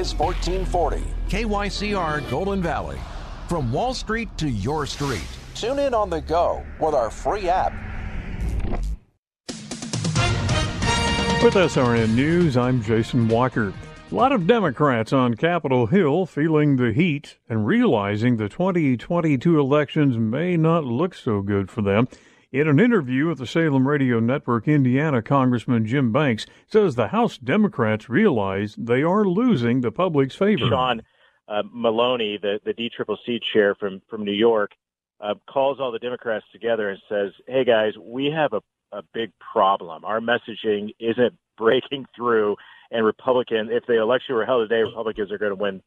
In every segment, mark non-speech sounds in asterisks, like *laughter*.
The Biz 1440. KYCR Golden Valley. From Wall Street to your street. Tune in on the go with our free app. With SRN News, I'm Jason Walker. A lot of Democrats on Capitol Hill feeling the heat and realizing the 2022 elections may not look so good for them. In an interview with the Salem Radio Network, Indiana Congressman Jim Banks says the House Democrats realize they are losing the public's favor. Sean uh, Maloney, the, the DCCC chair from, from New York, uh, calls all the Democrats together and says, hey guys, we have a, a big problem. Our messaging isn't *laughs* breaking through, and Republican, if the election were held today, Republicans are going to win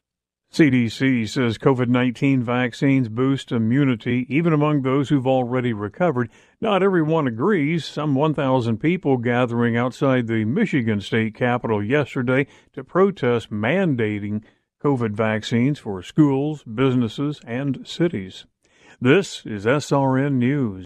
CDC says COVID 19 vaccines boost immunity even among those who've already recovered. Not everyone agrees. Some 1,000 people gathering outside the Michigan state capitol yesterday to protest mandating COVID vaccines for schools, businesses, and cities. This is SRN News.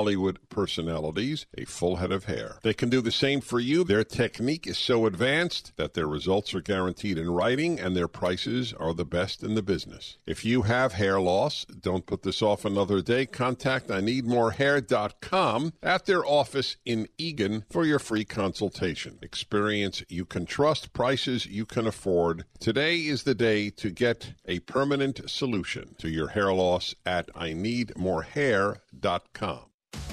Hollywood personalities, a full head of hair. They can do the same for you. Their technique is so advanced that their results are guaranteed in writing and their prices are the best in the business. If you have hair loss, don't put this off another day. Contact I need more hair.com at their office in Eagan for your free consultation. Experience you can trust, prices you can afford. Today is the day to get a permanent solution to your hair loss at I need more hair.com.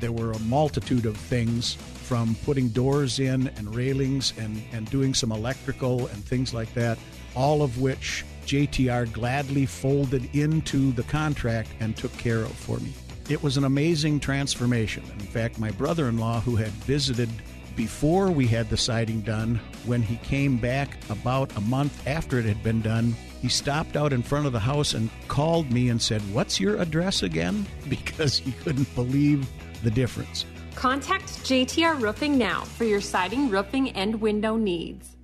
there were a multitude of things from putting doors in and railings and, and doing some electrical and things like that, all of which JTR gladly folded into the contract and took care of for me. It was an amazing transformation. In fact, my brother in law, who had visited before we had the siding done, when he came back about a month after it had been done, he stopped out in front of the house and called me and said, What's your address again? *laughs* Because he couldn't believe the difference. Contact JTR Roofing now for your siding, roofing, and window needs.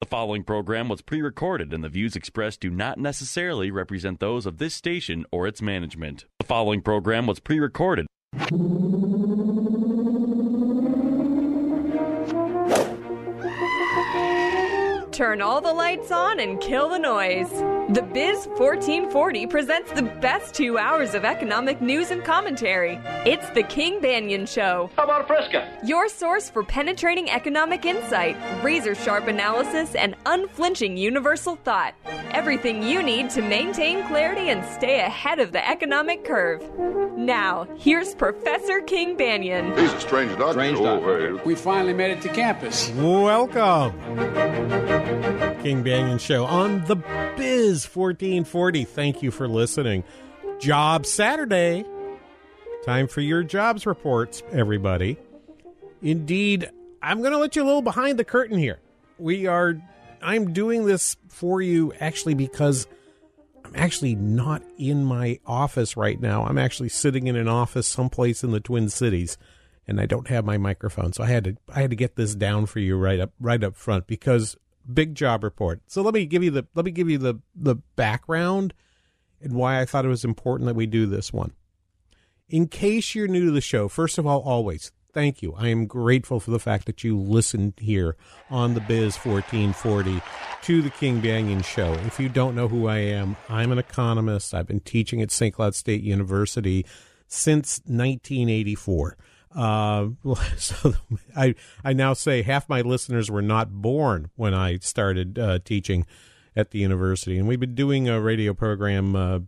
The following program was pre recorded, and the views expressed do not necessarily represent those of this station or its management. The following program was pre recorded. Turn all the lights on and kill the noise. The Biz 1440 presents the best two hours of economic news and commentary. It's the King Banaian Show. How about a Fresca? Your source for penetrating economic insight, razor sharp analysis, and unflinching universal thought. Everything you need to maintain clarity and stay ahead of the economic curve. Now, here's Professor King Banaian. He's a strange doctor. Strange doctor. We finally made it to campus. Welcome. King Banaian Show on the Biz 1440. Thank you for listening. Job Saturday. Time for your jobs reports, everybody. Indeed, I'm going to let you a little behind the curtain here. We are, I'm doing this for you actually because I'm actually not in my office right now. I'm actually sitting in an office someplace in the Twin Cities and I don't have my microphone. So I had to I had to get this down for you right up right up front because big job report. So let me give you the let me give you the the background and why I thought it was important that we do this one. In case you're new to the show, first of all, always thank you. I am grateful for the fact that you listened here on the Biz 1440 to the King Banaian Show. If you don't know who I am, I'm an economist. I've been teaching at St. Cloud State University since 1984. Uh, *laughs* so I I now say half my listeners were not born when I started uh, teaching at the university, and we've been doing a radio program. Uh,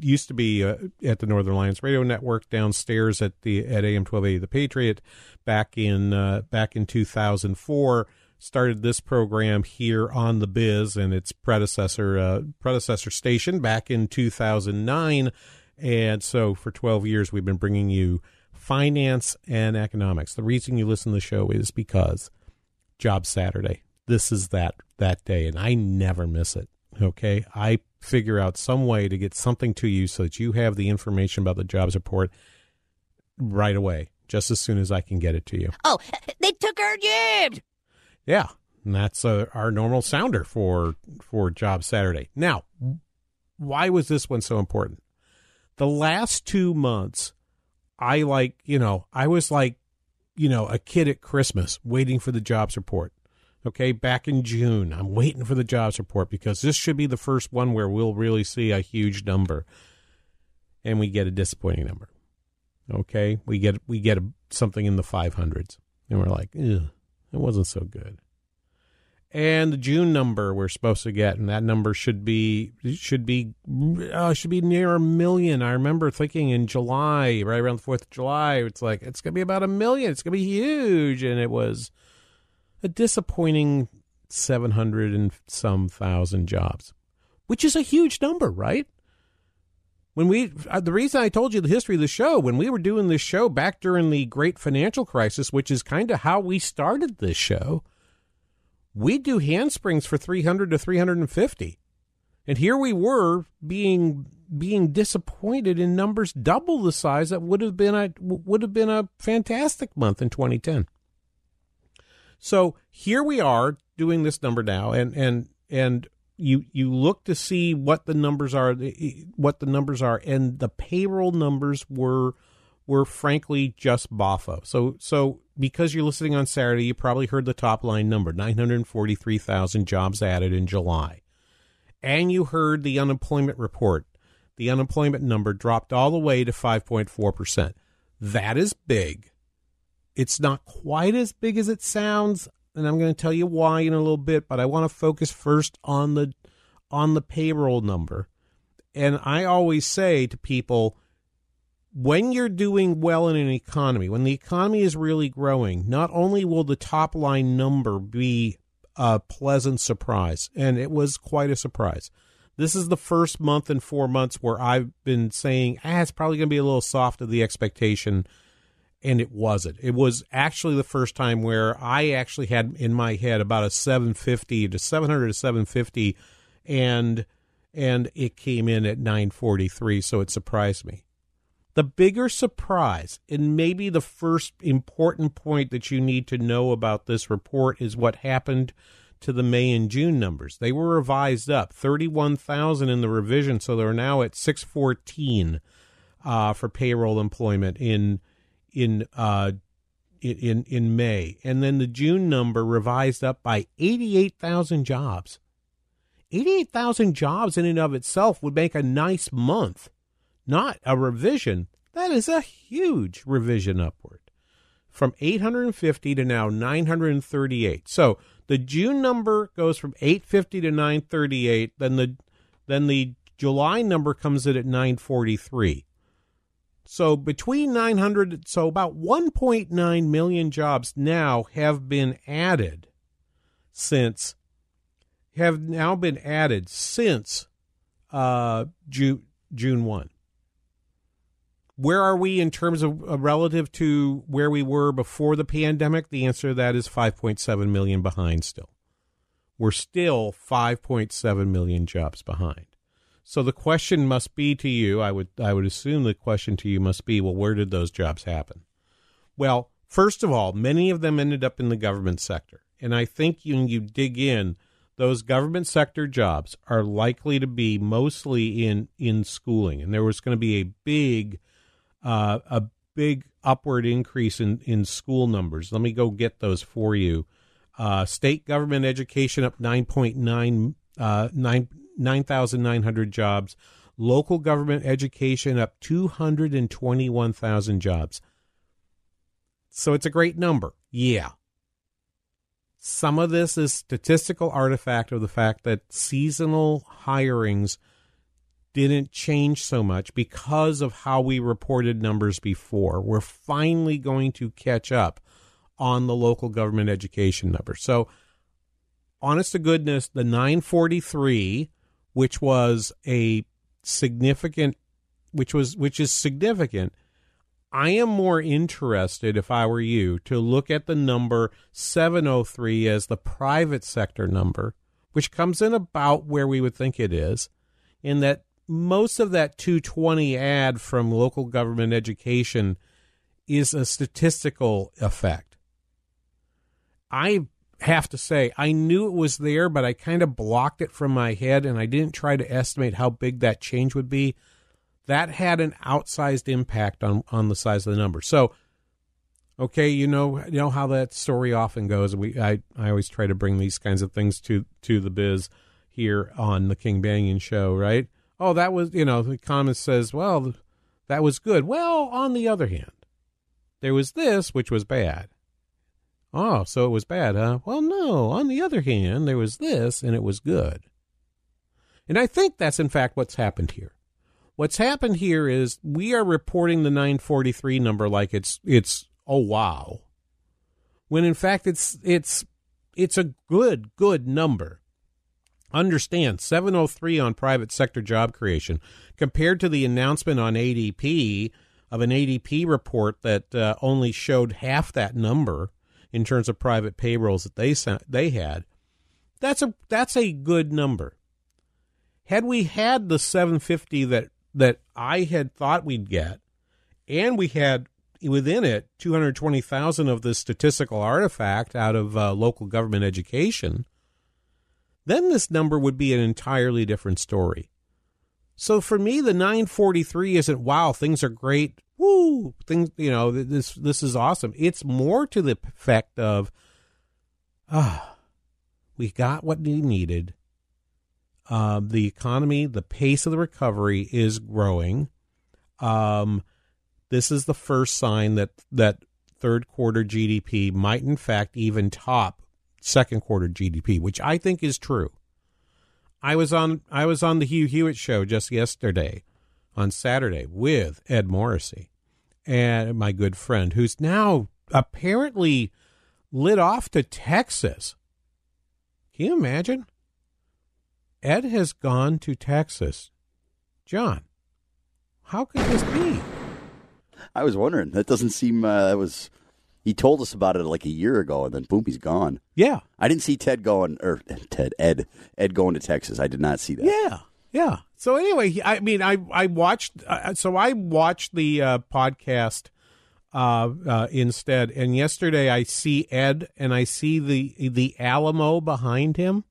used to be uh, at the Northern Alliance Radio Network downstairs at the at AM twelve eighty The Patriot back in uh, back in two thousand four. Started this program here on the Biz and its predecessor uh, predecessor station back in two thousand nine, and so for twelve years we've been bringing you finance and economics. The reason you listen to the show is because Job Saturday. This is that that day, and I never miss it. Okay, I figure out some way to get something to you so that you have the information about the jobs report right away, just as soon as I can get it to you. Oh, they took our jobs. Yeah, and that's uh, our normal sounder for for Job Saturday. Now, why was this one so important? The last two months I like, you know, I was like, you know, a kid at Christmas waiting for the jobs report. Okay, back in June, I'm waiting for the jobs report because this should be the first one where we'll really see a huge number, and we get a disappointing number. Okay, we get we get a, something in the 500s, and we're like, it wasn't so good and the June number we're supposed to get, and that number should be should be uh, should be near a million. I remember thinking in July, right around the Fourth of July, it's like it's gonna be about a million. It's gonna be huge, and it was a disappointing seven hundred and some thousand jobs, which is a huge number, right? When we, uh, the reason I told you the history of the show, when we were doing this show back during the great financial crisis, which is kind of how we started this show, we do handsprings for 300 to 350 and here we were being being disappointed in numbers double the size that would have been a would have been a fantastic month in 2010 so here we are doing this number now and and and you you look to see what the numbers are what the numbers are and the payroll numbers were were frankly just boffo. So so because you're listening on Saturday, you probably heard the top line number 943,000 jobs added in July. And you heard the unemployment report. The unemployment number dropped all the way to 5.4%. That is big. It's not quite as big as it sounds, and I'm going to tell you why in a little bit, but I want to focus first on the on the payroll number. And I always say to people, when you're doing well in an economy, when the economy is really growing, not only will the top line number be a pleasant surprise, and it was quite a surprise. This is the first month in four months where I've been saying, ah, it's probably going to be a little soft of the expectation, and it wasn't. It was actually the first time where I actually had in my head about a 750 to 700 to 750, and and it came in at 943, so it surprised me. The bigger surprise, and maybe the first important point that you need to know about this report, is what happened to the May and June numbers. They were revised up 31,000 in the revision, so they're now at 614 uh, for payroll employment in in uh, in in May, and then the June number revised up by 88,000 jobs. 88,000 jobs in and of itself would make a nice month not a revision. That is a huge revision upward from 850 to now 938. So the June number goes from 850 to 938. Then the then the July number comes in at 943. So between 900, so about 1.9 million jobs now have been added since have now been added since uh, June June 1 where are we in terms of uh, relative to where we were before the pandemic? The answer to that is 5.7 million behind still. We're still 5.7 million jobs behind. So the question must be to you, I would I would assume the question to you must be, well, where did those jobs happen? Well, first of all, many of them ended up in the government sector. And I think when you dig in, those government sector jobs are likely to be mostly in in schooling, and there was going to be a big uh, a big upward increase in in school numbers. Let me go get those for you. Uh, state government education up 9.9 uh, 9 9,900 jobs. Local government education up 221,000 jobs. So it's a great number. Yeah. Some of this is statistical artifact of the fact that seasonal hirings didn't change so much because of how we reported numbers before. We're finally going to catch up on the local government education numbers. So, honest to goodness, the 943, which was a significant, which was which is significant, I am more interested, if I were you, to look at the number 703 as the private sector number, which comes in about where we would think it is, in that most of that 220 ad from local government education is a statistical effect. I have to say, I knew it was there, but I kind of blocked it from my head and I didn't try to estimate how big that change would be that had an outsized impact on on the size of the number. So, okay, you know you know how that story often goes. We I I always try to bring these kinds of things to to the biz here on the King Banaian show, right? Oh, that was you know the comment says, well, that was good. Well, on the other hand, there was this which was bad. Oh, so it was bad, huh? Well, no. On the other hand, there was this and it was good. And I think that's in fact what's happened here. What's happened here is we are reporting the 943 number like it's it's oh wow. When in fact it's it's it's a good good number. Understand 703 on private sector job creation compared to the announcement on ADP of an ADP report that uh, only showed half that number in terms of private payrolls that they sent, they had. That's a that's a good number. Had we had the 750 that that I had thought we'd get, and we had within it 220,000 of this statistical artifact out of uh, local government education, then this number would be an entirely different story. So for me, the 943 isn't wow, things are great. Woo, things you know this this is awesome. It's more to the effect of ah, we got what we needed uh, the economy, the pace of the recovery is growing. Um, this is the first sign that that third quarter GDP might, in fact, even top second quarter GDP, which I think is true. I was on I was on the Hugh Hewitt show just yesterday, on Saturday, with Ed Morrissey, and my good friend, who's now apparently lit off to Texas. Can you imagine? Ed has gone to Texas. John, how could this be? I was wondering. That doesn't seem. Uh, that was. He told us about it like a year ago, and then boom, he's gone. Yeah, I didn't see Ted going or *laughs* Ted Ed Ed going to Texas. I did not see that. Yeah, yeah. So anyway, I mean, I I watched. Uh, so I watched the uh, podcast uh, uh, instead, and yesterday I see Ed and I see the the Alamo behind him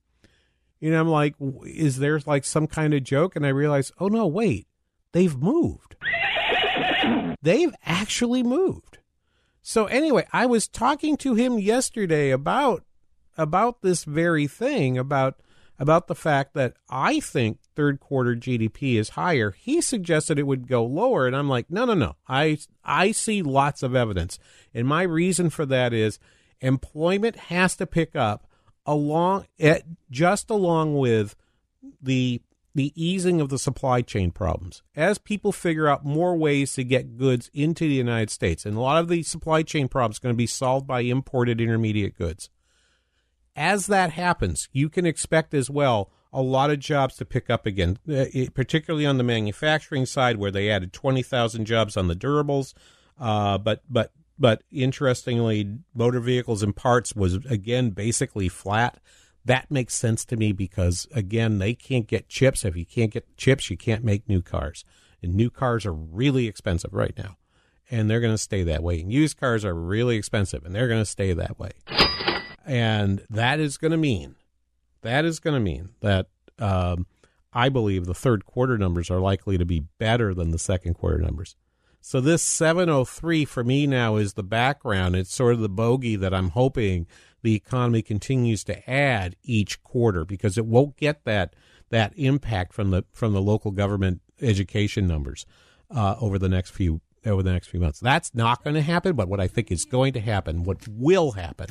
you know, I'm like, is there like some kind of joke? And I realize, oh no, wait, they've moved. they've actually moved. So anyway, I was talking to him yesterday about about this very thing about about the fact that I think third quarter GDP is higher. He suggested it would go lower and I'm like, "No, no, no. I I see lots of evidence." And my reason for that is employment has to pick up along at, just along with the the easing of the supply chain problems as people figure out more ways to get goods into the United States. And a lot of the supply chain problems are going to be solved by imported intermediate goods. As that happens you can expect as well a lot of jobs to pick up again uh, particularly on the manufacturing side where they added 20,000 jobs on the durables. Uh, but but but interestingly, motor vehicles and parts was again basically flat. That makes sense to me because again, they can't get chips. If you can't get chips, you can't make new cars. And new cars are really expensive right now. And they're going to stay that way. And used cars are really expensive and they're going to stay that way. and that is going to mean that is going to mean that um, I believe the third quarter numbers are likely to be better than the second quarter numbers. So this 703 for me now is the background. It's sort of the bogey that I'm hoping the economy continues to add each quarter because it won't get that that impact from the from the local government education numbers uh, over the next few over the next few months. That's not going to happen, but what I think is going to happen, what will happen,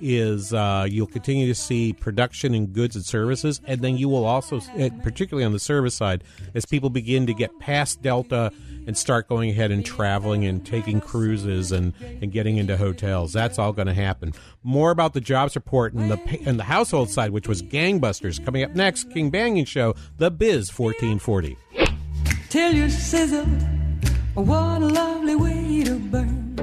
is uh, you'll continue to see production in goods and services, and then you will also, particularly on the service side, as people begin to get past Delta and start going ahead and traveling and taking cruises and, and getting into hotels. That's all going to happen. More about the jobs report and the and the household side, which was gangbusters, coming up next. King Banaian Show, The Biz 1440. Till you sizzle, what a lovely way to burn.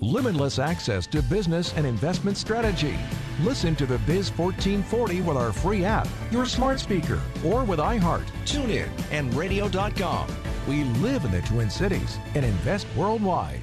Limitless access to business and investment strategy. Listen to the Biz 1440 with our free app, your smart speaker, or with iHeart, TuneIn, and radio.com. We live in the Twin Cities and invest worldwide.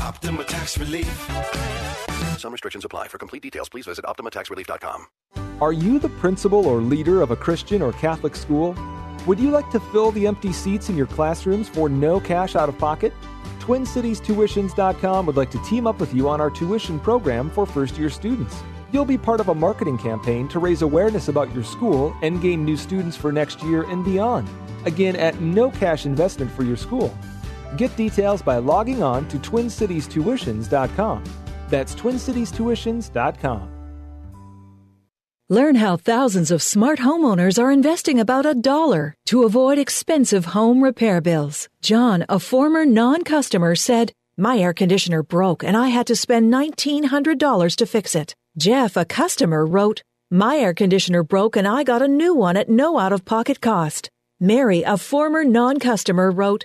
Optima Tax Relief. Some restrictions apply. For complete details, please visit OptimaTaxRelief.com. Are you the principal or leader of a Christian or Catholic school? Would you like to fill the empty seats in your classrooms for no cash out of pocket? TwinCitiesTuitions.com would like to team up with you on our tuition program for first year students. You'll be part of a marketing campaign to raise awareness about your school and gain new students for next year and beyond. Again, at no cash investment for your school. Get details by logging on to TwinCitiesTuitions.com. That's TwinCitiesTuitions.com. Learn how thousands of smart homeowners are investing about a dollar to avoid expensive home repair bills. John, a former non customer, said, My air conditioner broke and I had to spend $1,900 to fix it. Jeff, a customer, wrote, My air conditioner broke and I got a new one at no out of pocket cost. Mary, a former non customer, wrote,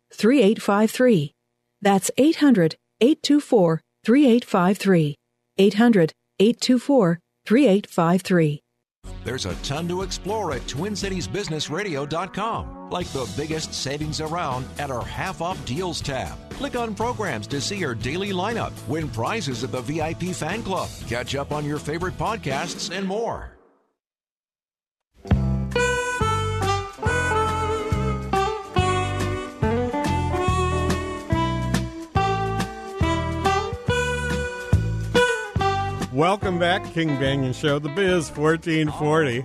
3853. That's 800 824 3853. 800 824 3853. There's a ton to explore at TwinCitiesBusinessRadio.com, like the biggest savings around at our half off deals tab. Click on programs to see our daily lineup, win prizes at the VIP fan club, catch up on your favorite podcasts, and more. Welcome back, King Banaian Show, The Biz 1440.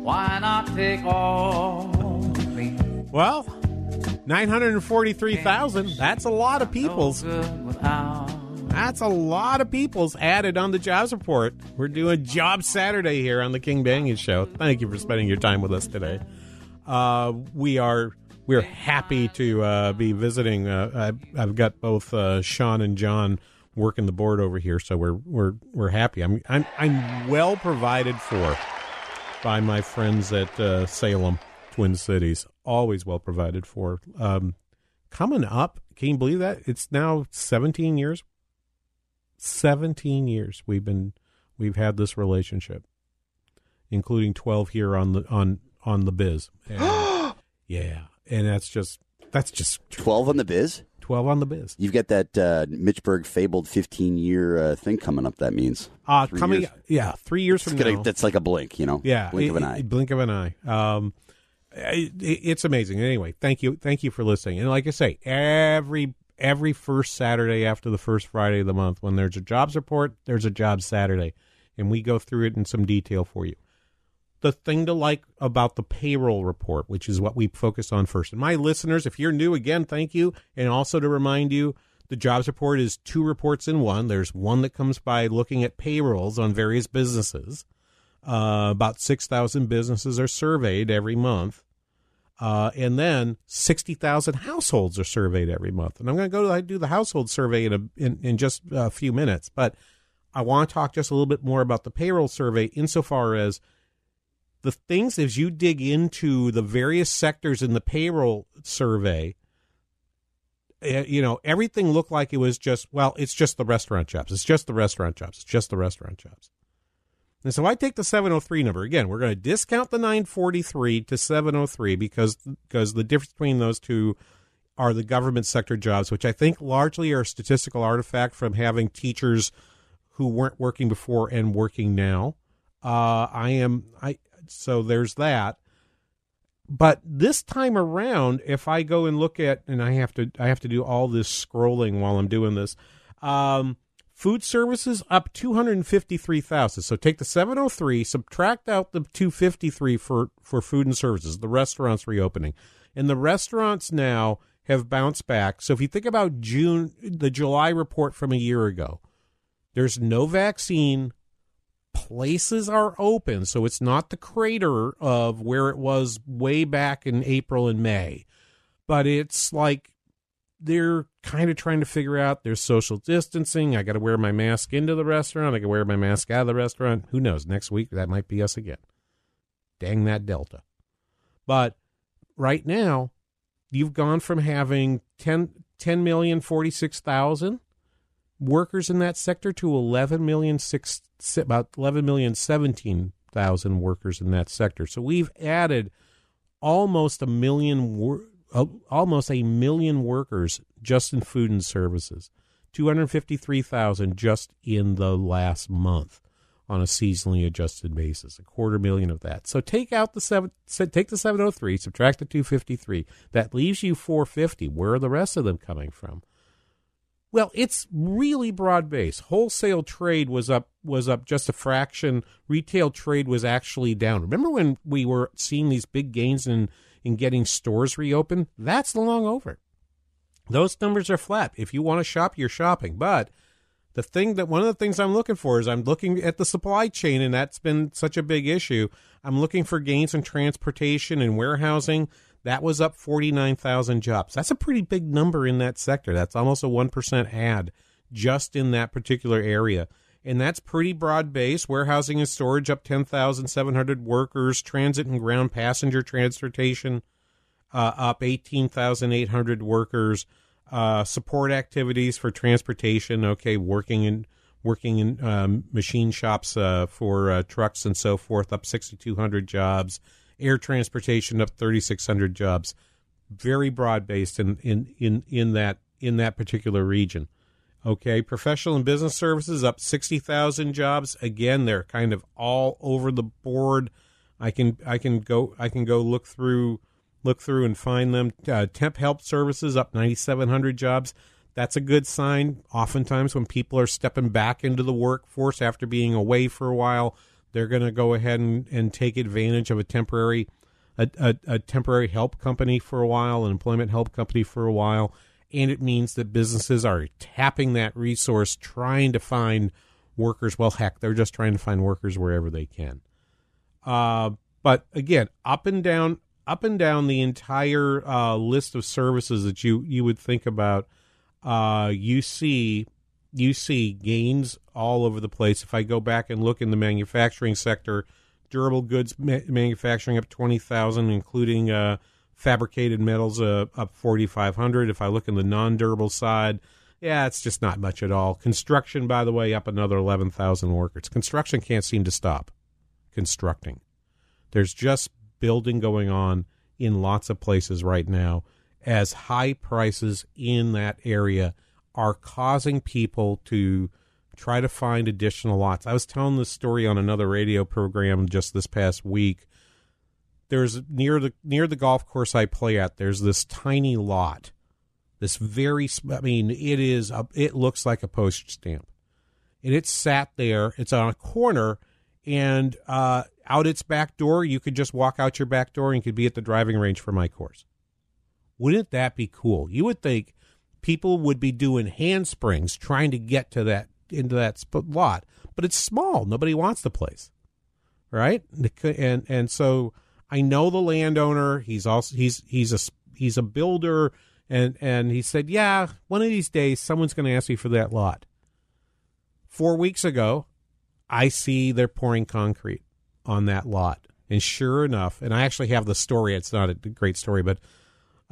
Why not take all me? Well, 943,000. That's a lot of people's. That's a lot of people's added on the jobs report. We're doing Job Saturday here on the King Banaian Show. Thank you for spending your time with us today. Uh, we are we're happy to uh, be visiting. Uh, I've, I've got both uh, Sean and John working the board over here, so we're we're we're happy. I'm I'm I'm well provided for by my friends at uh, Salem Twin Cities. Always well provided for. Um, coming up, can you believe that it's now 17 years? 17 years we've been we've had this relationship. including 12 here on the on on the biz. And, *gasps* yeah, and that's just that's just 12 on the biz? 12 on the biz. You've got that uh, Mitch Berg fabled 15 year uh, thing coming up, that means. Uh, Three coming, years. yeah, three years from gonna- now. That's like a blink, you know? Yeah, Blink of an eye. blink of an eye. Um, it, it's amazing. Anyway, thank you, thank you for listening. And like I say, every every first Saturday after the first Friday of the month, when there's a jobs report, there's a jobs Saturday, and we go through it in some detail for you. The thing to like about the payroll report, which is what we focus on first. And my listeners, if you're new, again, thank you. And also to remind you, the jobs report is two reports in one. There's one that comes by looking at payrolls on various businesses. Uh, about 6,000 businesses are surveyed every month. Uh, and then 60,000 households are surveyed every month. And I'm going to go to do the household survey in, a, in, in just a few minutes. But I want to talk just a little bit more about the payroll survey insofar as the things as you dig into the various sectors in the payroll survey, eh, you know, everything looked like it was just, well, it's just the restaurant jobs. It's just the restaurant jobs. It's just the restaurant jobs. And so I take the 703 number. Again, we're going to discount the 943 to 703 because because the difference between those two are the government sector jobs, which I think largely are a statistical artifact from having teachers who weren't working before and working now. Uh, I am I so there's that. But this time around, if I go and look at and I have to I have to do all this scrolling while I'm doing this. Um, food services up 253,000. So take the 703, subtract out the 253 for for food and services, the restaurants reopening. And the restaurants now have bounced back. So if you think about June the July report from a year ago, there's no vaccine, places are open, so it's not the crater of where it was way back in April and May, but it's like they're kind of trying to figure out there's social distancing. I got to wear my mask into the restaurant. I can wear my mask out of the restaurant. Who knows? Next week that might be us again. Dang that Delta. But right now, you've gone from having 10, 10 million 46,000 workers in that sector to 11 million six, about 11 million 17,000 workers in that sector. So we've added almost a million almost a million workers just in food and services. 253,000 just in the last month on a seasonally adjusted basis, a quarter million of that. So take out the seven, take the 703, subtract the 253. That leaves you 450. Where are the rest of them coming from? Well, it's really broad based. Wholesale trade was up was up just a fraction. Retail trade was actually down. Remember when we were seeing these big gains in in getting stores reopened? That's long over. Those numbers are flat. If you want to shop, you're shopping. But the thing that one of the things I'm looking for is I'm looking at the supply chain, and that's been such a big issue. I'm looking for gains in transportation and warehousing. That was up 49,000 jobs. That's a pretty big number in that sector. That's almost a 1% add just in that particular area. And that's pretty broad based. Warehousing and storage up 10,700 workers. Transit and ground passenger transportation uh, up 18,800 workers. Uh, support activities for transportation. Okay, working in working in um, machine shops uh, for uh, trucks and so forth. Up 6,200 jobs. Air transportation up 3,600 jobs. Very broad based in, in in in that in that particular region. Okay, professional and business services up 60,000 jobs. Again, they're kind of all over the board. I can I can go I can go look through look through and find them. Uh, temp help services up 9,700 jobs. That's a good sign. Oftentimes, when people are stepping back into the workforce after being away for a while, they're going to go ahead and, and take advantage of a temporary a, a, a temporary help company for a while, an employment help company for a while, and it means that businesses are tapping that resource, trying to find workers. Well, heck, they're just trying to find workers wherever they can. Uh, but again, up and down, up and down the entire uh, list of services that you you would think about, uh, you see you see gains all over the place. If I go back and look in the manufacturing sector, durable goods ma- manufacturing up twenty thousand, including uh, fabricated metals uh, up forty five hundred. If I look in the non durable side. Yeah, it's just not much at all. Construction, by the way, up another 11,000 workers. Construction can't seem to stop. constructing. There's just building going on in lots of places right now as high prices in that area are causing people to try to find additional lots. I was telling this story on another radio program just this past week. There's near the near the golf course I play at. There's this tiny lot. This very I mean it is a, it looks like a postage stamp. And it's sat there. It's on a corner and uh, out its back door, you could just walk out your back door and you could be at the driving range for my course. Wouldn't that be cool? You would think people would be doing handsprings trying to get to that into that lot, but it's small. Nobody wants the place, right? And and so I know the landowner. He's also he's he's a he's a builder, and and he said, yeah, one of these days someone's going to ask me for that lot. Four weeks ago, I see they're pouring concrete on that lot, and sure enough, and I actually have the story. It's not a great story, but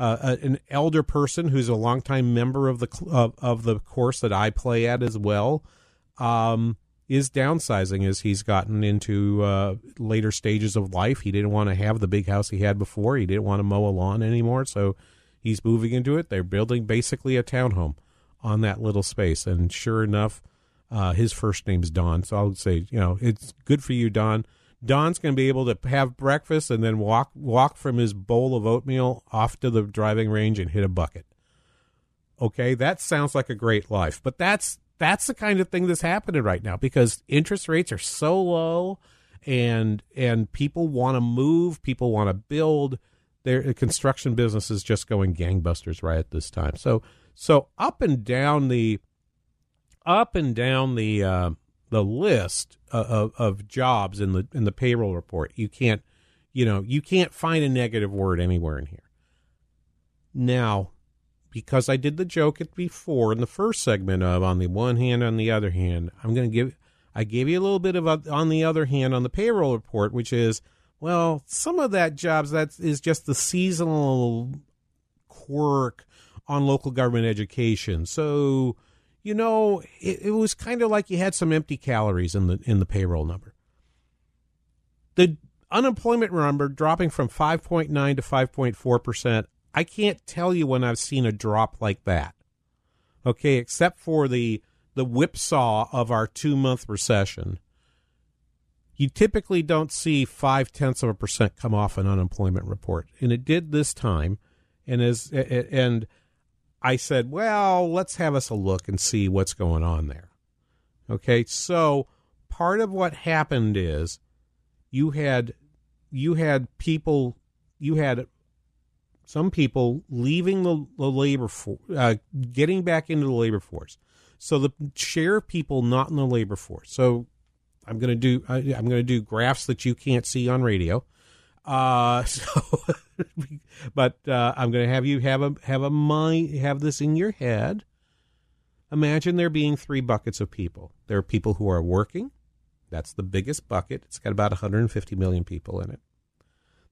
uh, an elder person who's a longtime member of the of, of the course that I play at as well um, is downsizing as he's gotten into uh, later stages of life. He didn't want to have the big house he had before. He didn't want to mow a lawn anymore, so he's moving into it. They're building basically a townhome on that little space, and sure enough, uh, his first name's Don. So I'll say, you know, it's good for you, Don. Don's going to be able to have breakfast and then walk walk from his bowl of oatmeal off to the driving range and hit a bucket. Okay, that sounds like a great life, but that's that's the kind of thing that's happening right now because interest rates are so low and and people want to move, people want to build. Their construction business is just going gangbusters right at this time. So so up and down the up and down the uh, the list uh, of, of jobs in the in the payroll report. You can't, you know, you can't find a negative word anywhere in here. Now, because I did the joke it before in the first segment of on the one hand, on the other hand, I'm going to give I gave you a little bit of a, on the other hand on the payroll report, which is well, some of that jobs that is just the seasonal quirk on local government education. So you know, it, it was kind of like you had some empty calories in the in the payroll number. The unemployment number dropping from 5.9 to 5.4 percent. I can't tell you when I've seen a drop like that. Okay, except for the the whipsaw of our two month recession. You typically don't see five tenths of a percent come off an unemployment report, and it did this time. And as and I said, well, let's have us a look and see what's going on there. Okay, so part of what happened is you had you had people you had some people leaving the, the labor force, uh, getting back into the labor force. So the share of people not in the labor force. So I'm going to do I, I'm going to do graphs that you can't see on radio. Uh, *laughs* so, but uh, I'm going to have you have a have a mind have this in your head. Imagine there being three buckets of people. There are people who are working. That's the biggest bucket. It's got about 150 million people in it.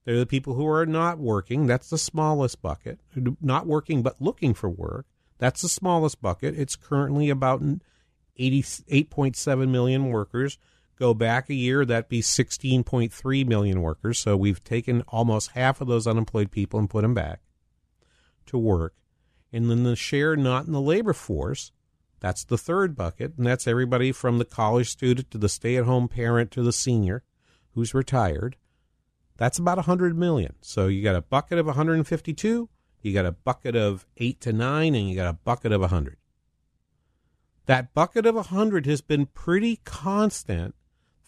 There are the people who are not working. That's the smallest bucket. Not working but looking for work. That's the smallest bucket. It's currently about 88.7 million workers Go back a year, that'd be 16.3 million workers. So we've taken almost half of those unemployed people and put them back to work. And then the share not in the labor force, that's the third bucket. And that's everybody from the college student to the stay at home parent to the senior who's retired. That's about 100 million. So you got a bucket of 152, you got a bucket of 8 to 9, and you got a bucket of 100. That bucket of 100 has been pretty constant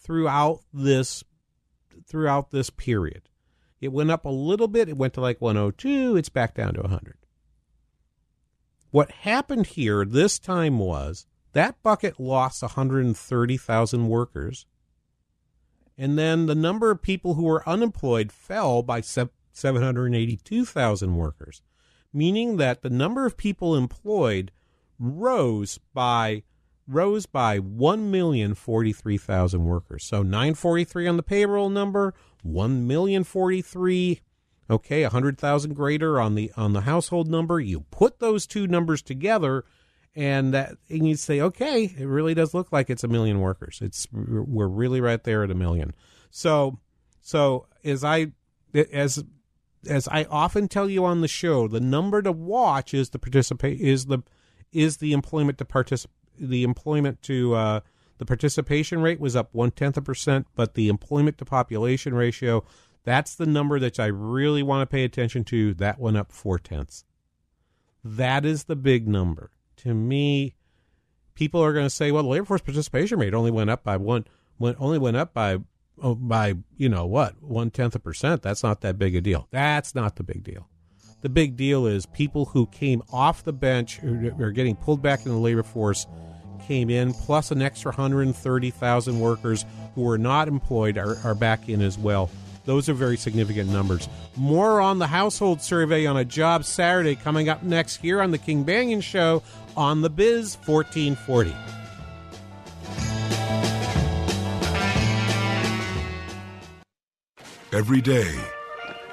throughout this throughout this period. It went up a little bit. It went to like 102. It's back down to 100. What happened here this time was that bucket lost 130,000 workers. And then the number of people who were unemployed fell by 782,000 workers, meaning that the number of people employed rose by rose by 1,043,000 workers. So 943 on the payroll number, 1,043 okay, 100,000 greater on the on the household number. You put those two numbers together and that and you say, okay, it really does look like it's a million workers. It's we're really right there at a million. So, so as I as as I often tell you on the show, the number to watch is the participate is the is the employment to participate the employment to uh, the participation rate was up one tenth of a percent, but the employment to population ratio that's the number that I really want to pay attention to. That went up four tenths. That is the big number to me. People are going to say, "Well, the labor force participation rate only went up by one, went only went up by oh, by you know what one tenth of percent. That's not that big a deal. That's not the big deal. The big deal is people who came off the bench or are getting pulled back in the labor force came in, plus an extra 130,000 workers who were not employed are, are back in as well. Those are very significant numbers. More on the household survey on a job Saturday coming up next here on the King Banaian Show on the Biz 1440. Every day,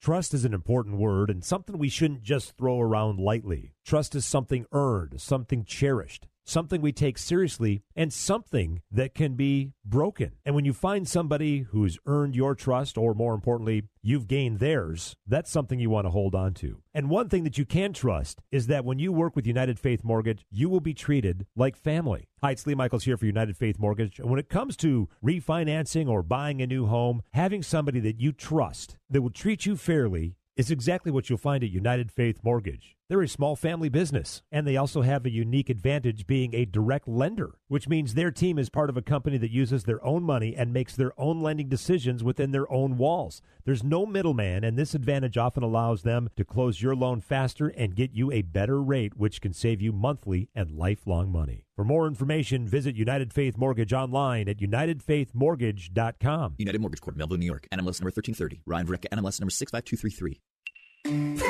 Trust is an important word and something we shouldn't just throw around lightly. Trust is something earned, something cherished something we take seriously, and something that can be broken. And when you find somebody who's earned your trust, or more importantly, you've gained theirs, that's something you want to hold on to. And one thing that you can trust is that when you work with United Faith Mortgage, you will be treated like family. Hi, it's Lee Michaels here for United Faith Mortgage. And when it comes to refinancing or buying a new home, having somebody that you trust that will treat you fairly is exactly what you'll find at United Faith Mortgage. They're a small family business, and they also have a unique advantage being a direct lender, which means their team is part of a company that uses their own money and makes their own lending decisions within their own walls. There's no middleman, and this advantage often allows them to close your loan faster and get you a better rate, which can save you monthly and lifelong money. For more information, visit United Faith Mortgage online at unitedfaithmortgage.com. United Mortgage Corp, Melville, New York. NMLS number 1330. Ryan Verrecka, NMLS number 65233.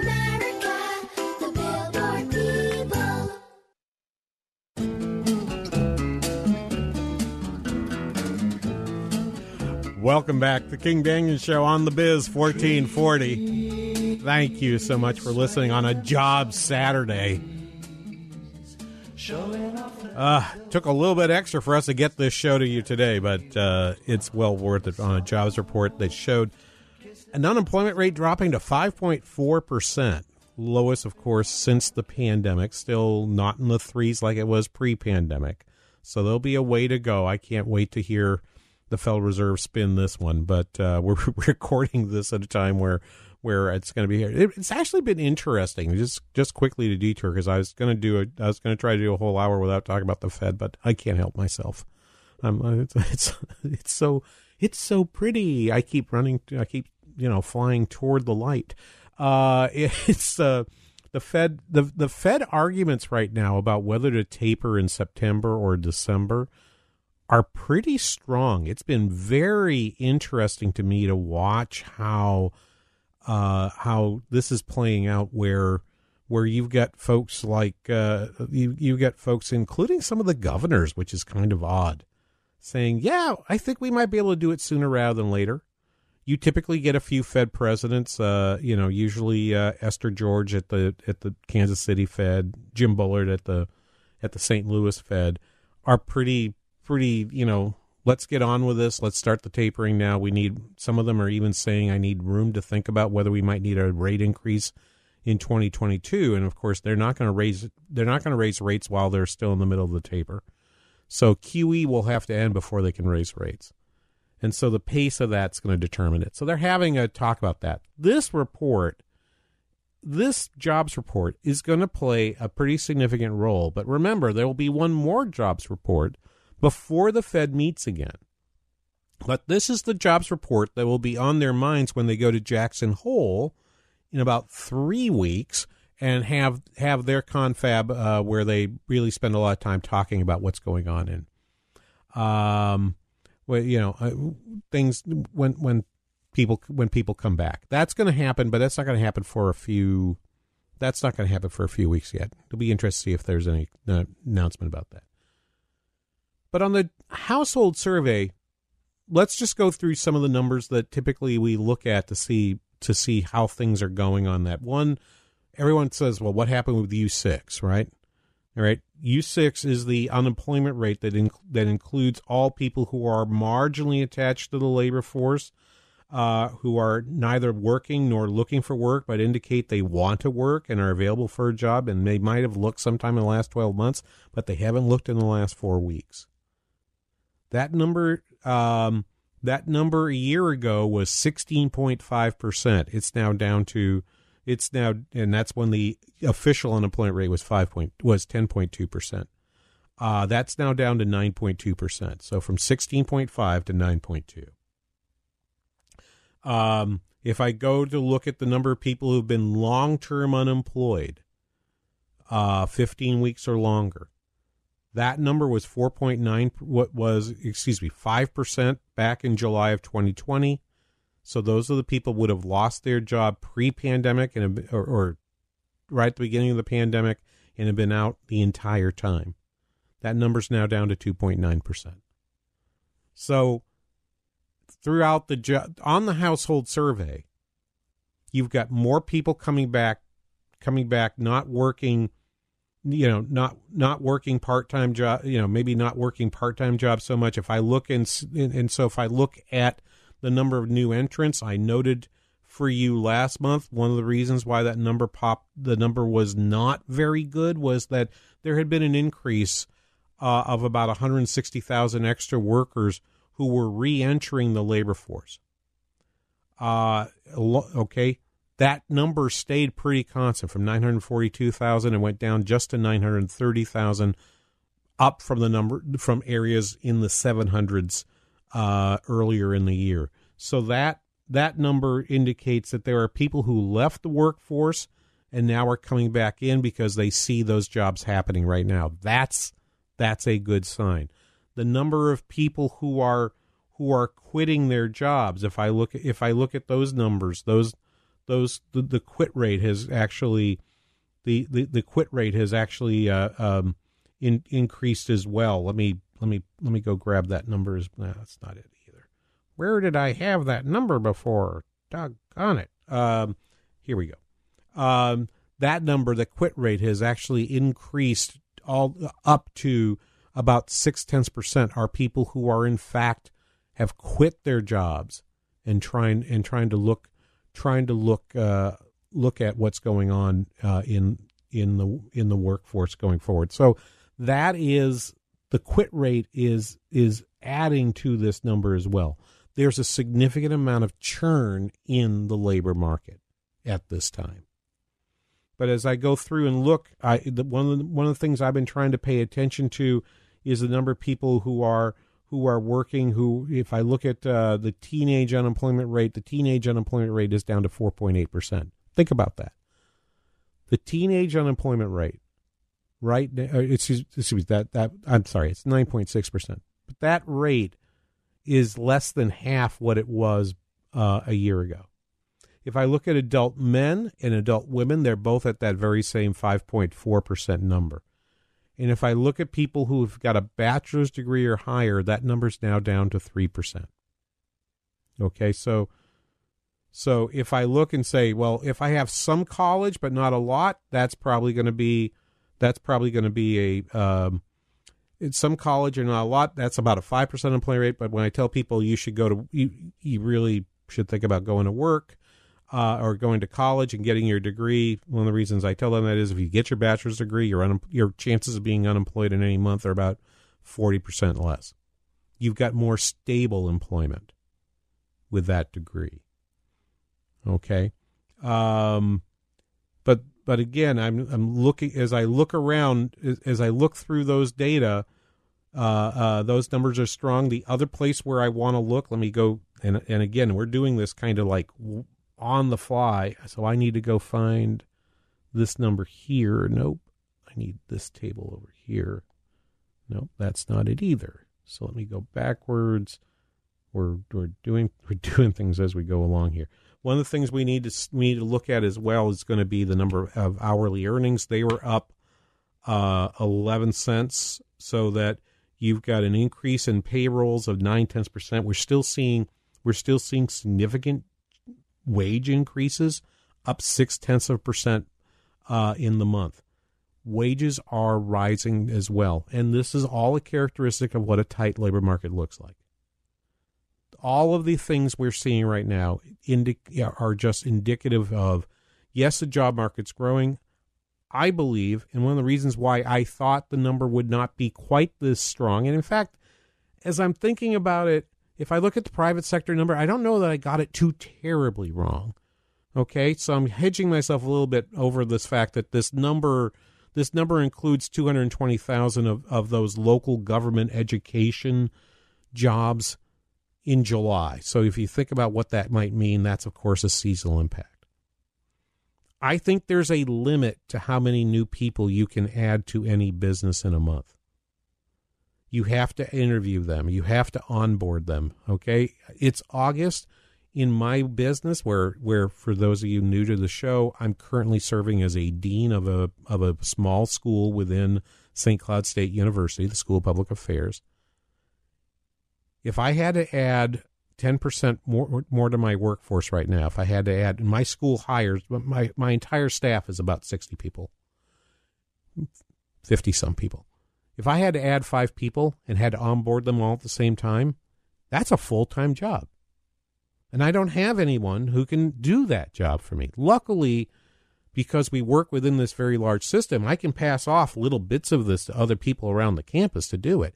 Welcome back to King Banaian Show on the Biz 1440. Thank you so much for listening on a job Saturday. Uh, took a little bit extra for us to get this show to you today, but uh, it's well worth it on a jobs report that showed an unemployment rate dropping to 5.4%. Lowest, of course, since the pandemic. Still not in the threes like it was pre pandemic. So there'll be a way to go. I can't wait to hear the Federal Reserve spin this one, but uh, *laughs* we're recording this at a time where where it's going to be here. It, it's actually been interesting. Just just quickly to detour because I was going to do a I was going to try to do a whole hour without talking about the Fed, but I can't help myself. Um, it's, *laughs* it's it's so it's so pretty. I keep running. I keep you know flying toward the light. Uh, *laughs* it's uh, the Fed the the Fed arguments right now about whether to taper in September or December are pretty strong. It's been very interesting to me to watch how uh, how this is playing out where where you've got folks like uh, you you got folks including some of the governors, which is kind of odd, saying, "Yeah, I think we might be able to do it sooner rather than later." You typically get a few Fed presidents, uh, you know, usually uh, Esther George at the at the Kansas City Fed, Jim Bullard at the at the St. Louis Fed, are pretty pretty, you know, let's get on with this. Let's start the tapering now. We need some of them are even saying I need room to think about whether we might need a rate increase in 2022 and of course they're not going to raise they're not going to raise rates while they're still in the middle of the taper. So QE will have to end before they can raise rates. And so the pace of that's going to determine it. So they're having a talk about that. This report this jobs report is going to play a pretty significant role. But remember, there will be one more jobs report before the Fed meets again. But this is the jobs report that will be on their minds when they go to Jackson Hole in about three weeks and have have their confab uh, where they really spend a lot of time talking about what's going on in, um, well, you know, uh, things when when people when people come back. That's going to happen, but that's not going to happen for a few. That's not going to happen for a few weeks yet. It'll be interesting to see if there's any uh, announcement about that. But on the household survey, let's just go through some of the numbers that typically we look at to see to see how things are going on that. One, everyone says, "Well, what happened with U6?" Right? All right. U6 is the unemployment rate that inc- that includes all people who are marginally attached to the labor force, uh, who are neither working nor looking for work, but indicate they want to work and are available for a job, and they might have looked sometime in the last 12 months, but they haven't looked in the last four weeks. That number, um, that number a year ago was 16.5 percent. It's now down to, it's now, and that's when the official unemployment rate was five point was 10.2 percent. Uh, that's now down to 9.2 percent. So from 16.5 to 9.2. Um, if I go to look at the number of people who've been long term unemployed, uh, 15 weeks or longer, that number was 4.9, what was, excuse me, 5% back in July of 2020. So those are the people would have lost their job pre pandemic and or, or right at the beginning of the pandemic and have been out the entire time. That number's now down to 2.9%. So throughout the on the household survey, you've got more people coming back coming back not working you know not not working part-time job you know maybe not working part-time job so much. If i look and and so if i look at the number of new entrants i noted for you last month one of the reasons why that number popped the number was not very good was that there had been an increase uh, of about 160,000 extra workers who were re-entering the labor force. Uh okay that number stayed pretty constant from 942,000 and went down just to 930,000 up from the number from areas in the 700s uh, earlier in the year. So that that number indicates that there are people who left the workforce and now are coming back in because they see those jobs happening right now. That's that's a good sign. The number of people who are who are quitting their jobs, if I look if I look at those numbers, those those the, the quit rate has actually the, the, the quit rate has actually uh, um, in, increased as well. Let me let me let me go grab that number. No, that's not it either. Where did I have that number before? Doggone it. Um, here we go. Um, that number, the quit rate, has actually increased all up to about six tenths percent. Are people who are in fact have quit their jobs and trying and trying to look trying to look uh, look at what's going on uh, in in the in the workforce going forward. So that is the quit rate is is adding to this number as well. There's a significant amount of churn in the labor market at this time. But as I go through and look, I the, one of the, one of the things I've been trying to pay attention to is the number of people who are who are working who if i look at uh, the teenage unemployment rate the teenage unemployment rate is down to 4.8% think about that The teenage unemployment rate, right? uh, Excuse, excuse me. That that I'm sorry. It's nine point six percent. But that rate is less than half what it was uh, a year ago. If I look at adult men and adult women, they're both at that very same 5.4% number. And if I look at people who've got a bachelor's degree or higher, that number's now down to 3%. Okay, so so if I look and say, well, if I have some college but not a lot, that's probably going to be that's probably going to be a um, it's some college or not a lot. That's about a five percent employment rate. But when I tell people you should go to you, you really should think about going to work uh, or going to college and getting your degree. One of the reasons I tell them that is if you get your bachelor's degree, your unem- your chances of being unemployed in any month are about forty percent less. You've got more stable employment with that degree. Okay, um, but but again, I'm I'm looking as I look around as, as I look through those data. Uh, uh, those numbers are strong. The other place where I want to look, let me go and and again, we're doing this kind of like on the fly, so I need to go find this number here. Nope, I need this table over here. Nope, that's not it either. So let me go backwards. We're we're doing *laughs* we're doing things as we go along here. One of the things we need to we need to look at as well is going to be the number of hourly earnings. They were up uh, eleven cents, so that you've got an increase in payrolls of nine tenths percent. We're still seeing we're still seeing significant wage increases, up six tenths of a percent uh, in the month. Wages are rising as well, and this is all a characteristic of what a tight labor market looks like all of the things we're seeing right now indi- are just indicative of yes, the job market's growing. I believe, and one of the reasons why I thought the number would not be quite this strong, and in fact, as I'm thinking about it, if I look at the private sector number, I don't know that I got it too terribly wrong. Okay, so I'm hedging myself a little bit over this fact that this number this number includes 220,000 of, of those local government education jobs in July. So if you think about what that might mean, that's of course a seasonal impact. I think there's a limit to how many new people you can add to any business in a month. You have to interview them, you have to onboard them, okay? It's August in my business where where for those of you new to the show, I'm currently serving as a dean of a of a small school within St. Cloud State University, the School of Public Affairs if I had to add 10% more, more to my workforce right now, if I had to add, my school hires, my, my entire staff is about 60 people, 50 some people. If I had to add five people and had to onboard them all at the same time, that's a full time job. And I don't have anyone who can do that job for me. Luckily, because we work within this very large system, I can pass off little bits of this to other people around the campus to do it.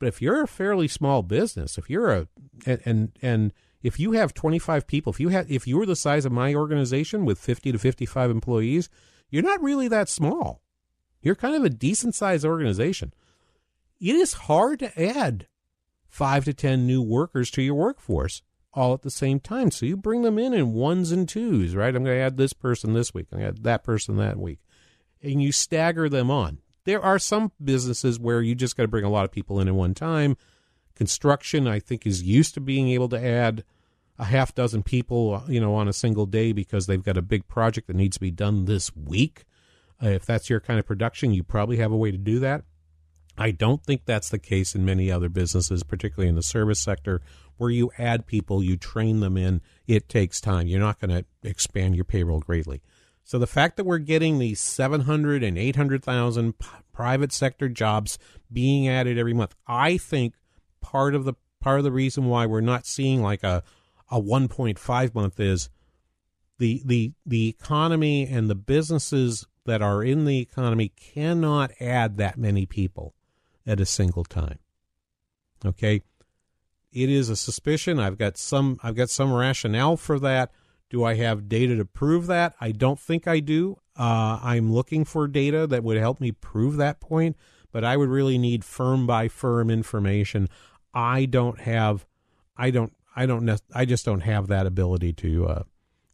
But if you're a fairly small business, if you're a and and, and if you have 25 people, if you have if you were the size of my organization with 50 to 55 employees, you're not really that small. You're kind of a decent sized organization. It is hard to add 5 to 10 new workers to your workforce all at the same time. So you bring them in in ones and twos, right? I'm going to add this person this week. I'm going to add that person that week. And you stagger them on. There are some businesses where you just got to bring a lot of people in at one time. Construction, I think, is used to being able to add a half dozen people, you know, on a single day because they've got a big project that needs to be done this week. Uh, if that's your kind of production, you probably have a way to do that. I don't think that's the case in many other businesses, particularly in the service sector, where you add people, you train them in, it takes time. You're not going to expand your payroll greatly. So the fact that we're getting these 700 and 800,000 p- private sector jobs being added every month, I think part of the part of the reason why we're not seeing like a a 1.5 month is the the the economy and the businesses that are in the economy cannot add that many people at a single time. Okay? It is a suspicion. I've got some I've got some rationale for that. Do I have data to prove that? I don't think I do. Uh, I'm looking for data that would help me prove that point, but I would really need firm by firm information. I don't have, I don't, I don't, I just don't have that ability to, uh,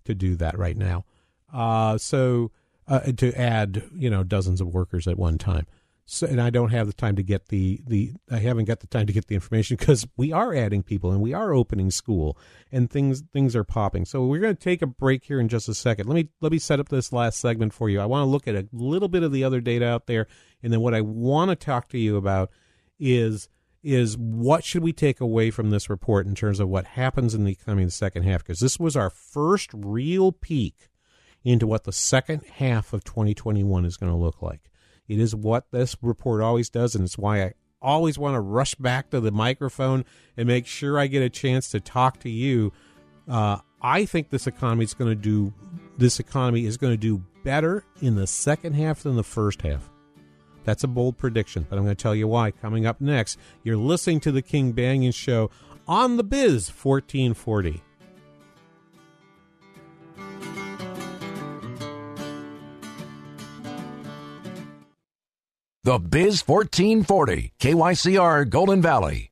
to do that right now. Uh, so uh, to add you know dozens of workers at one time. So, and I don't have the time to get the the I haven't got the time to get the information *laughs* because we are adding people and we are opening school and things things are popping. So we're going to take a break here in just a second. Let me let me set up this last segment for you. I want to look at a little bit of the other data out there, and then what I want to talk to you about is is what should we take away from this report in terms of what happens in the coming second half? Because this was our first real peek into what the second half of 2021 is going to look like. It is what this report always does, and it's why I always want to rush back to the microphone and make sure I get a chance to talk to you. Uh, I think this economy is going to do. This economy is going to do better in the second half than the first half. That's a bold prediction, but I'm going to tell you why. Coming up next, you're listening to the King Banaian Show on the Biz 1440. The Biz 1440, KYCR Golden Valley.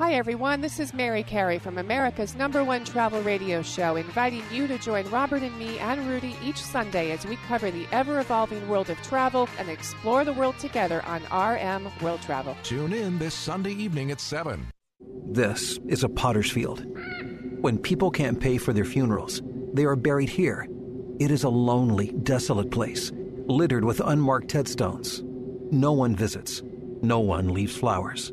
Hi, everyone. This is Mary Carey from America's number one travel radio show, inviting you to join Robert and me and Rudy each Sunday as we cover the ever evolving world of travel and explore the world together on RM World Travel. Tune in this Sunday evening at 7. This is a potter's field. When people can't pay for their funerals, they are buried here. It is a lonely, desolate place, littered with unmarked headstones. No one visits, no one leaves flowers.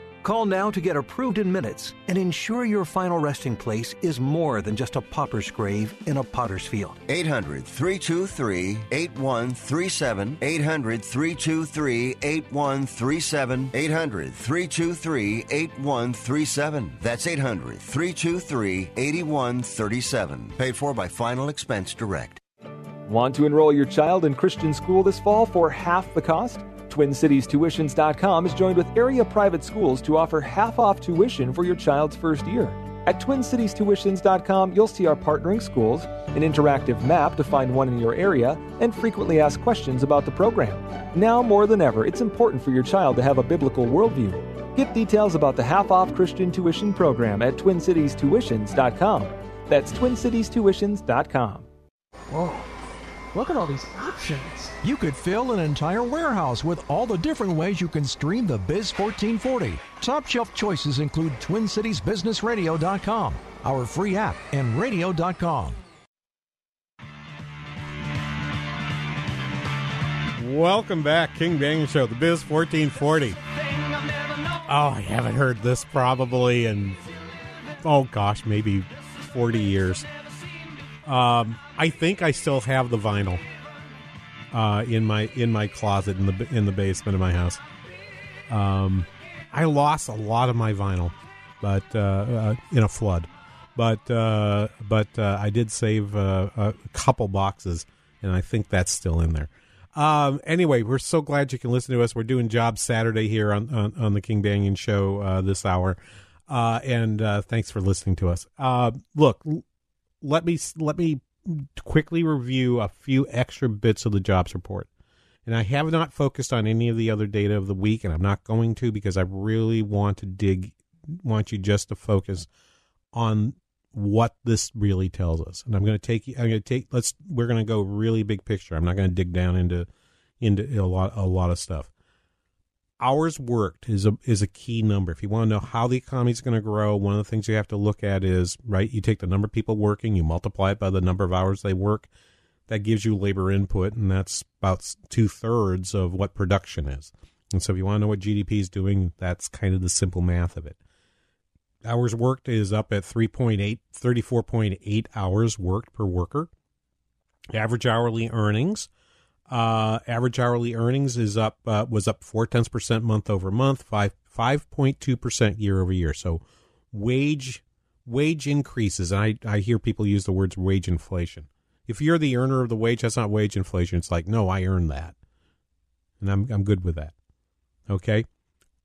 Call now to get approved in minutes and ensure your final resting place is more than just a pauper's grave in a potter's field. 800 323 8137. 800 323 8137. 800 323 8137. That's 800 323 8137. Paid for by Final Expense Direct. Want to enroll your child in Christian school this fall for half the cost? TwinCitiesTuitions.com is joined with area private schools to offer half off tuition for your child's first year. At TwinCitiesTuitions.com, you'll see our partnering schools, an interactive map to find one in your area, and frequently asked questions about the program. Now more than ever, it's important for your child to have a biblical worldview. Get details about the half off Christian tuition program at TwinCitiesTuitions.com. That's TwinCitiesTuitions.com. Whoa, look at all these options. You could fill an entire warehouse with all the different ways you can stream the Biz 1440. Top shelf choices include TwinCitiesBusinessRadio.com, our free app, and radio.com. Welcome back, King Banaian Show, the Biz 1440. Oh, I haven't heard this probably in, oh gosh, maybe 40 years. Um, I think I still have the vinyl uh, in my in my closet in the in the basement of my house. Um, I lost a lot of my vinyl, but uh, uh, in a flood. But uh, but uh, I did save uh, a couple boxes, and I think that's still in there. Um, anyway, we're so glad you can listen to us. We're doing Job Saturday here on, on, on the King Banaian Show this hour, and thanks for listening to us. Look, let me let me quickly review a few extra bits of the jobs report. And I have not focused on any of the other data of the week, and I'm not going to because I really want to dig, want you just to focus on what this really tells us. And I'm going to take you. I'm going to take. Let's. We're going to go really big picture. I'm not going to dig down into into a lot a lot of stuff. Hours worked is a is a key number. If you want to know how the economy is going to grow, one of the things you have to look at is right. You take the number of people working, you multiply it by the number of hours they work. That gives you labor input, and that's about two thirds of what production is. And so, if you want to know what GDP is doing, that's kind of the simple math of it. Hours worked is up at 3.8, 34.8 hours worked per worker. Average hourly earnings, uh, average hourly earnings is up, uh, was up four tenths percent month over month, five, 5.2 percent year over year. So wage, wage increases. And I, I hear people use the words wage inflation. If you're the earner of the wage, that's not wage inflation. It's like, no, I earned that. And I'm, I'm good with that. Okay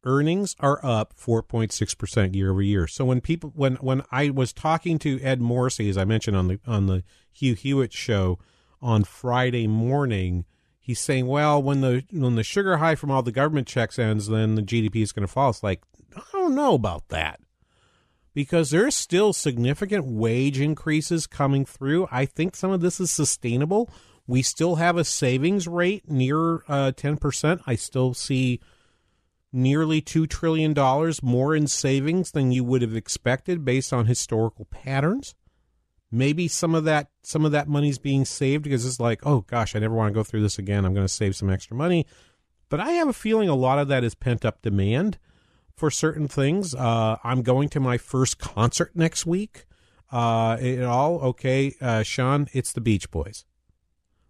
earnings are up 4.6% year over year. So when people when when I was talking to Ed Morrissey as I mentioned on the on the Hugh Hewitt show on Friday morning, he's saying, "Well, when the when the sugar high from all the government checks ends, then the GDP is going to fall." It's like, I don't know about that. Because there's still significant wage increases coming through. I think some of this is sustainable. We still have a savings rate near uh, 10%. I still see nearly $2 trillion more in savings than you would have expected based on historical patterns. Maybe some of that some of that money's being saved because it's like, oh gosh, I never want to go through this again. I'm going to save some extra money. But I have a feeling a lot of that is pent up demand for certain things. Uh, I'm going to my first concert next week. Uh, it all okay, uh, Sean. It's the Beach Boys.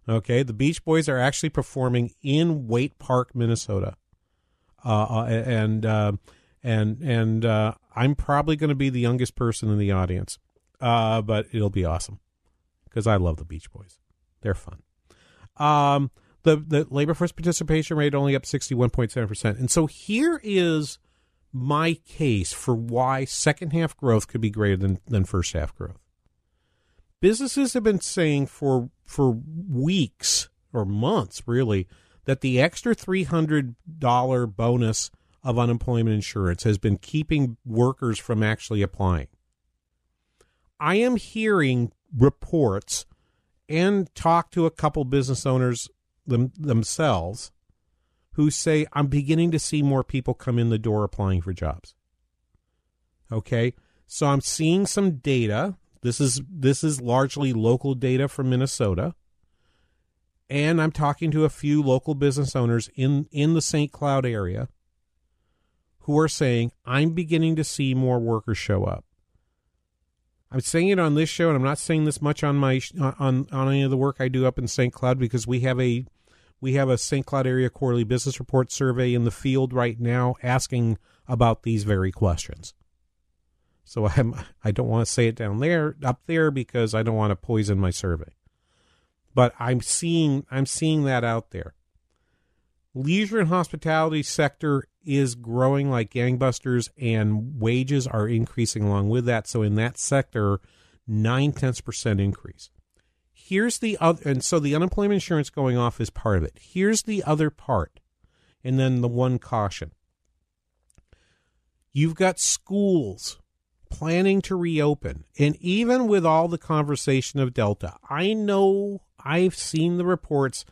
Okay, the Beach Boys are actually performing in Waite Park, Minnesota. Uh, and uh, and and uh, I'm probably going to be the youngest person in the audience, uh, but it'll be awesome because I love the Beach Boys. They're fun. Um, the the labor force participation rate only up 61.7 percent, and so here is my case for why second half growth could be greater than than first half growth. Businesses have been saying for for weeks or months, really that the extra $300 bonus of unemployment insurance has been keeping workers from actually applying. I am hearing reports and talk to a couple business owners them, themselves who say I'm beginning to see more people come in the door applying for jobs. Okay? So I'm seeing some data. This is this is largely local data from Minnesota and I'm talking to a few local business owners in in the St. Cloud area who are saying I'm beginning to see more workers show up. I'm saying it on this show, and I'm not saying this much on my uh, on on any of the work I do up in St. Cloud because we have a we have a St. Cloud area quarterly business report survey in the field right now asking about these very questions. So I'm I don't want to say it down there up there because I don't want to poison my survey but I'm seeing I'm seeing that out there. Leisure and hospitality sector is growing like gangbusters, and wages are increasing along with that. So in that sector, nine tenths percent increase. Here's the other, and so the unemployment insurance going off is part of it. Here's the other part, and then the one caution. You've got schools planning to reopen, and even with all the conversation of Delta, I know I've seen the reports.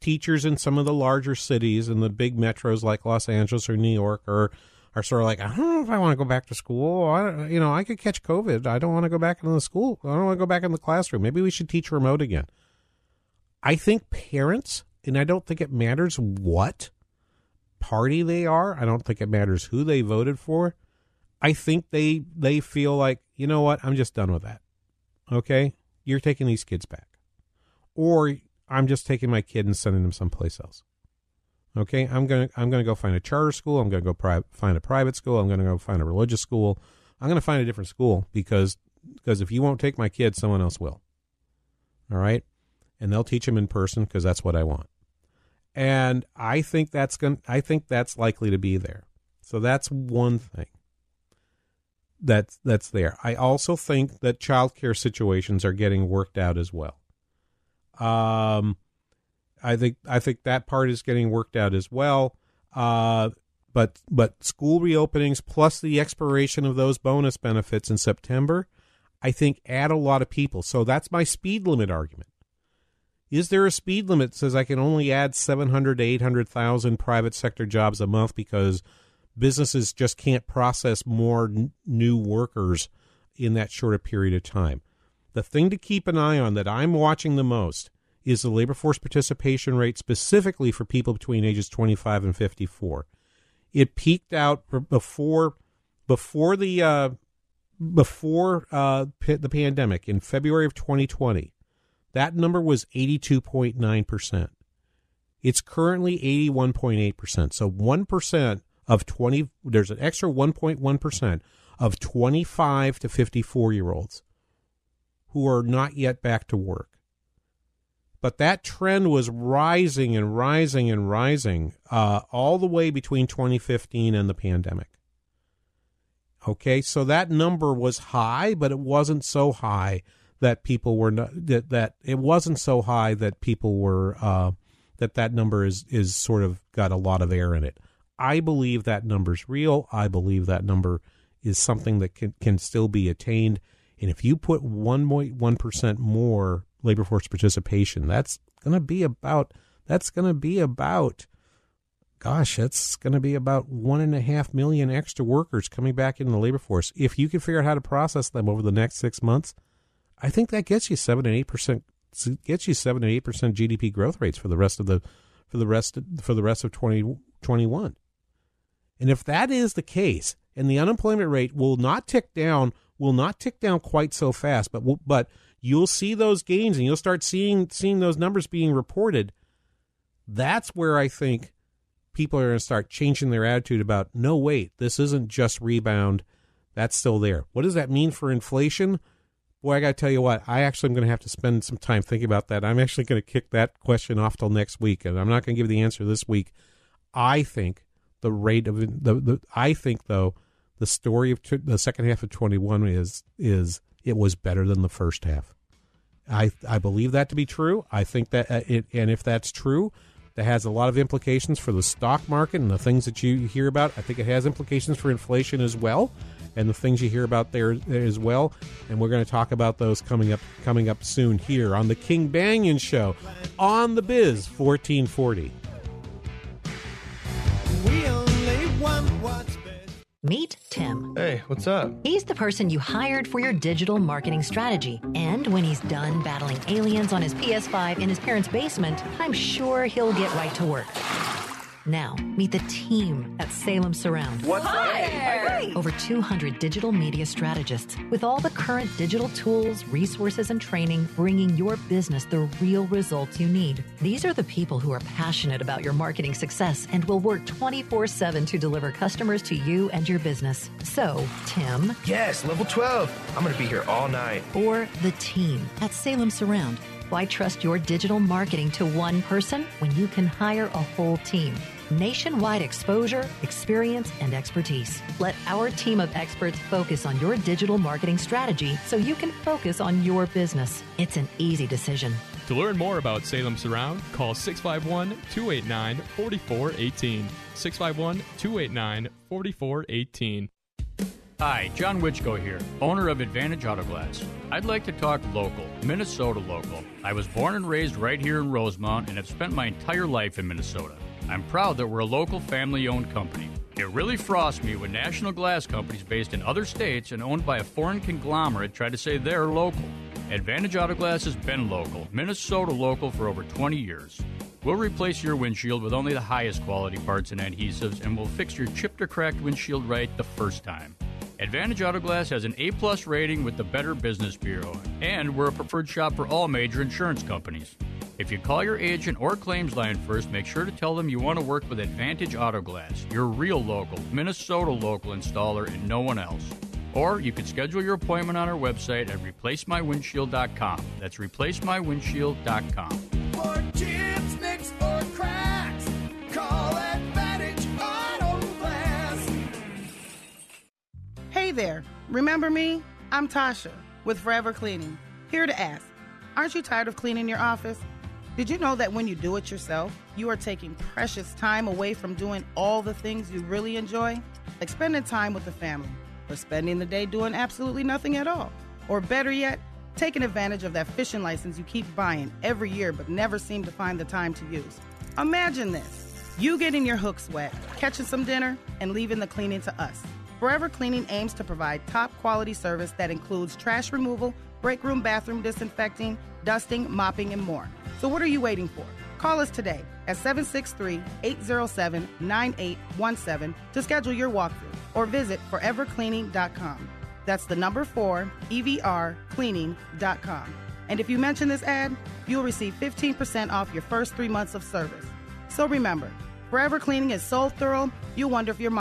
Teachers in some of the larger cities and the big metros like Los Angeles or New York are are sort of like, I don't know if I want to go back to school. I, you know, I could catch COVID. I don't want to go back into the school. I don't want to go back in the classroom. Maybe we should teach remote again. I think parents, and I don't think it matters what party they are. I don't think it matters who they voted for. I think they they feel like, you know what, I'm just done with that. Okay? You're taking these kids back or I'm just taking my kid and sending them someplace else. Okay, I'm gonna I'm gonna go find a charter school. I'm gonna go pri- find a private school. I'm gonna go find a religious school. I'm gonna find a different school because because if you won't take my kid, someone else will. All right, and they'll teach them in person because that's what I want. And I think that's going I think that's likely to be there. So that's one thing that's that's there. I also think that childcare situations are getting worked out as well. Um, I think I think that part is getting worked out as well. Uh, But but school reopenings plus the expiration of those bonus benefits in September, I think add a lot of people. So that's my speed limit argument. Is there a speed limit that says I can only add 700 to 800,000 private sector jobs a month because businesses just can't process more n- new workers in that shorter period of time? The thing to keep an eye on that I'm watching the most is the labor force participation rate specifically for people between ages 25 and 54. It peaked out before before the uh, before uh, the pandemic in February of 2020. That number was 82.9%. It's currently 81.8%. So 1% of 20 there's an extra 1.1% of 25 to 54 year olds who are not yet back to work. But that trend was rising and rising and rising uh, all the way between 2015 and the pandemic. Okay, so that number was high, but it wasn't so high that people were not, that that it wasn't so high that people were uh, that that number is is sort of got a lot of air in it. I believe that number's real. I believe that number is something that can can still be attained. And if you put 1.1% more labor force participation, that's going to be about, that's going to be about, gosh, that's going to be about one and a half million extra workers coming back into the labor force. If you can figure out how to process them over the next six months, I think that gets you seven and eight percent, gets you seven and eight percent GDP growth rates for the rest of the, for the rest, of, for the rest of 2021. And if that is the case, and the unemployment rate will not tick down, will not tick down quite so fast, but but you'll see those gains and you'll start seeing seeing those numbers being reported. That's where I think people are going to start changing their attitude about no wait, this isn't just rebound. That's still there. What does that mean for inflation? Boy, I got to tell you what, I actually am going to have to spend some time thinking about that. I'm actually going to kick that question off till next week, and I'm not going to give the answer this week. I think the rate of the, the I think though the story of t- the second half of 21 is is it was better than the first half. I I believe that to be true. I think that uh, it, and if that's true, that has a lot of implications for the stock market and the things that you hear about. I think it has implications for inflation as well, and the things you hear about there as well. And we're going to talk about those coming up coming up soon here on the King Banaian Show on the Biz 1440. Meet Tim. Hey, what's up? He's the person you hired for your digital marketing strategy. And when he's done battling aliens on his PS5 in his parents' basement, I'm sure he'll get right to work. Now, meet the team at Salem Surround. What's Hi there. Over 200 digital media strategists with all the current digital tools, resources, and training bringing your business the real results you need. These are the people who are passionate about your marketing success and will work 24 7 to deliver customers to you and your business. So, Tim. Yes, level 12. I'm going to be here all night. Or the team at Salem Surround. Why trust your digital marketing to one person when you can hire a whole team? Nationwide exposure, experience, and expertise. Let our team of experts focus on your digital marketing strategy so you can focus on your business. It's an easy decision. To learn more about Salem Surround, call 651 289 4418. 651 289 4418. Hi, John Wichko here, owner of Advantage Auto Glass. I'd like to talk local, Minnesota local. I was born and raised right here in Rosemount and have spent my entire life in Minnesota. I'm proud that we're a local family owned company. It really frosts me when national glass companies based in other states and owned by a foreign conglomerate try to say they're local. Advantage Auto Glass has been local, Minnesota local for over 20 years. We'll replace your windshield with only the highest quality parts and adhesives, and we'll fix your chipped or cracked windshield right the first time. Advantage Auto Glass has an A plus rating with the Better Business Bureau, and we're a preferred shop for all major insurance companies. If you call your agent or claims line first, make sure to tell them you want to work with Advantage Auto Glass, your real local, Minnesota local installer, and no one else. Or you can schedule your appointment on our website at replacemywindshield.com. That's replacemywindshield.com. For chips, nicks, or cracks, call Advantage Auto Glass. Hey there, remember me? I'm Tasha with Forever Cleaning. Here to ask Aren't you tired of cleaning your office? Did you know that when you do it yourself, you are taking precious time away from doing all the things you really enjoy? Like spending time with the family, or spending the day doing absolutely nothing at all. Or better yet, taking advantage of that fishing license you keep buying every year but never seem to find the time to use. Imagine this you getting your hooks wet, catching some dinner, and leaving the cleaning to us. Forever Cleaning aims to provide top quality service that includes trash removal, break room bathroom disinfecting, dusting, mopping, and more. So what are you waiting for? Call us today at 763 807 9817 to schedule your walkthrough or visit forevercleaning.com. That's the number four, EVR cleaning.com. And if you mention this ad, you'll receive 15% off your first three months of service. So remember, Forever Cleaning is so thorough, you'll wonder if your mom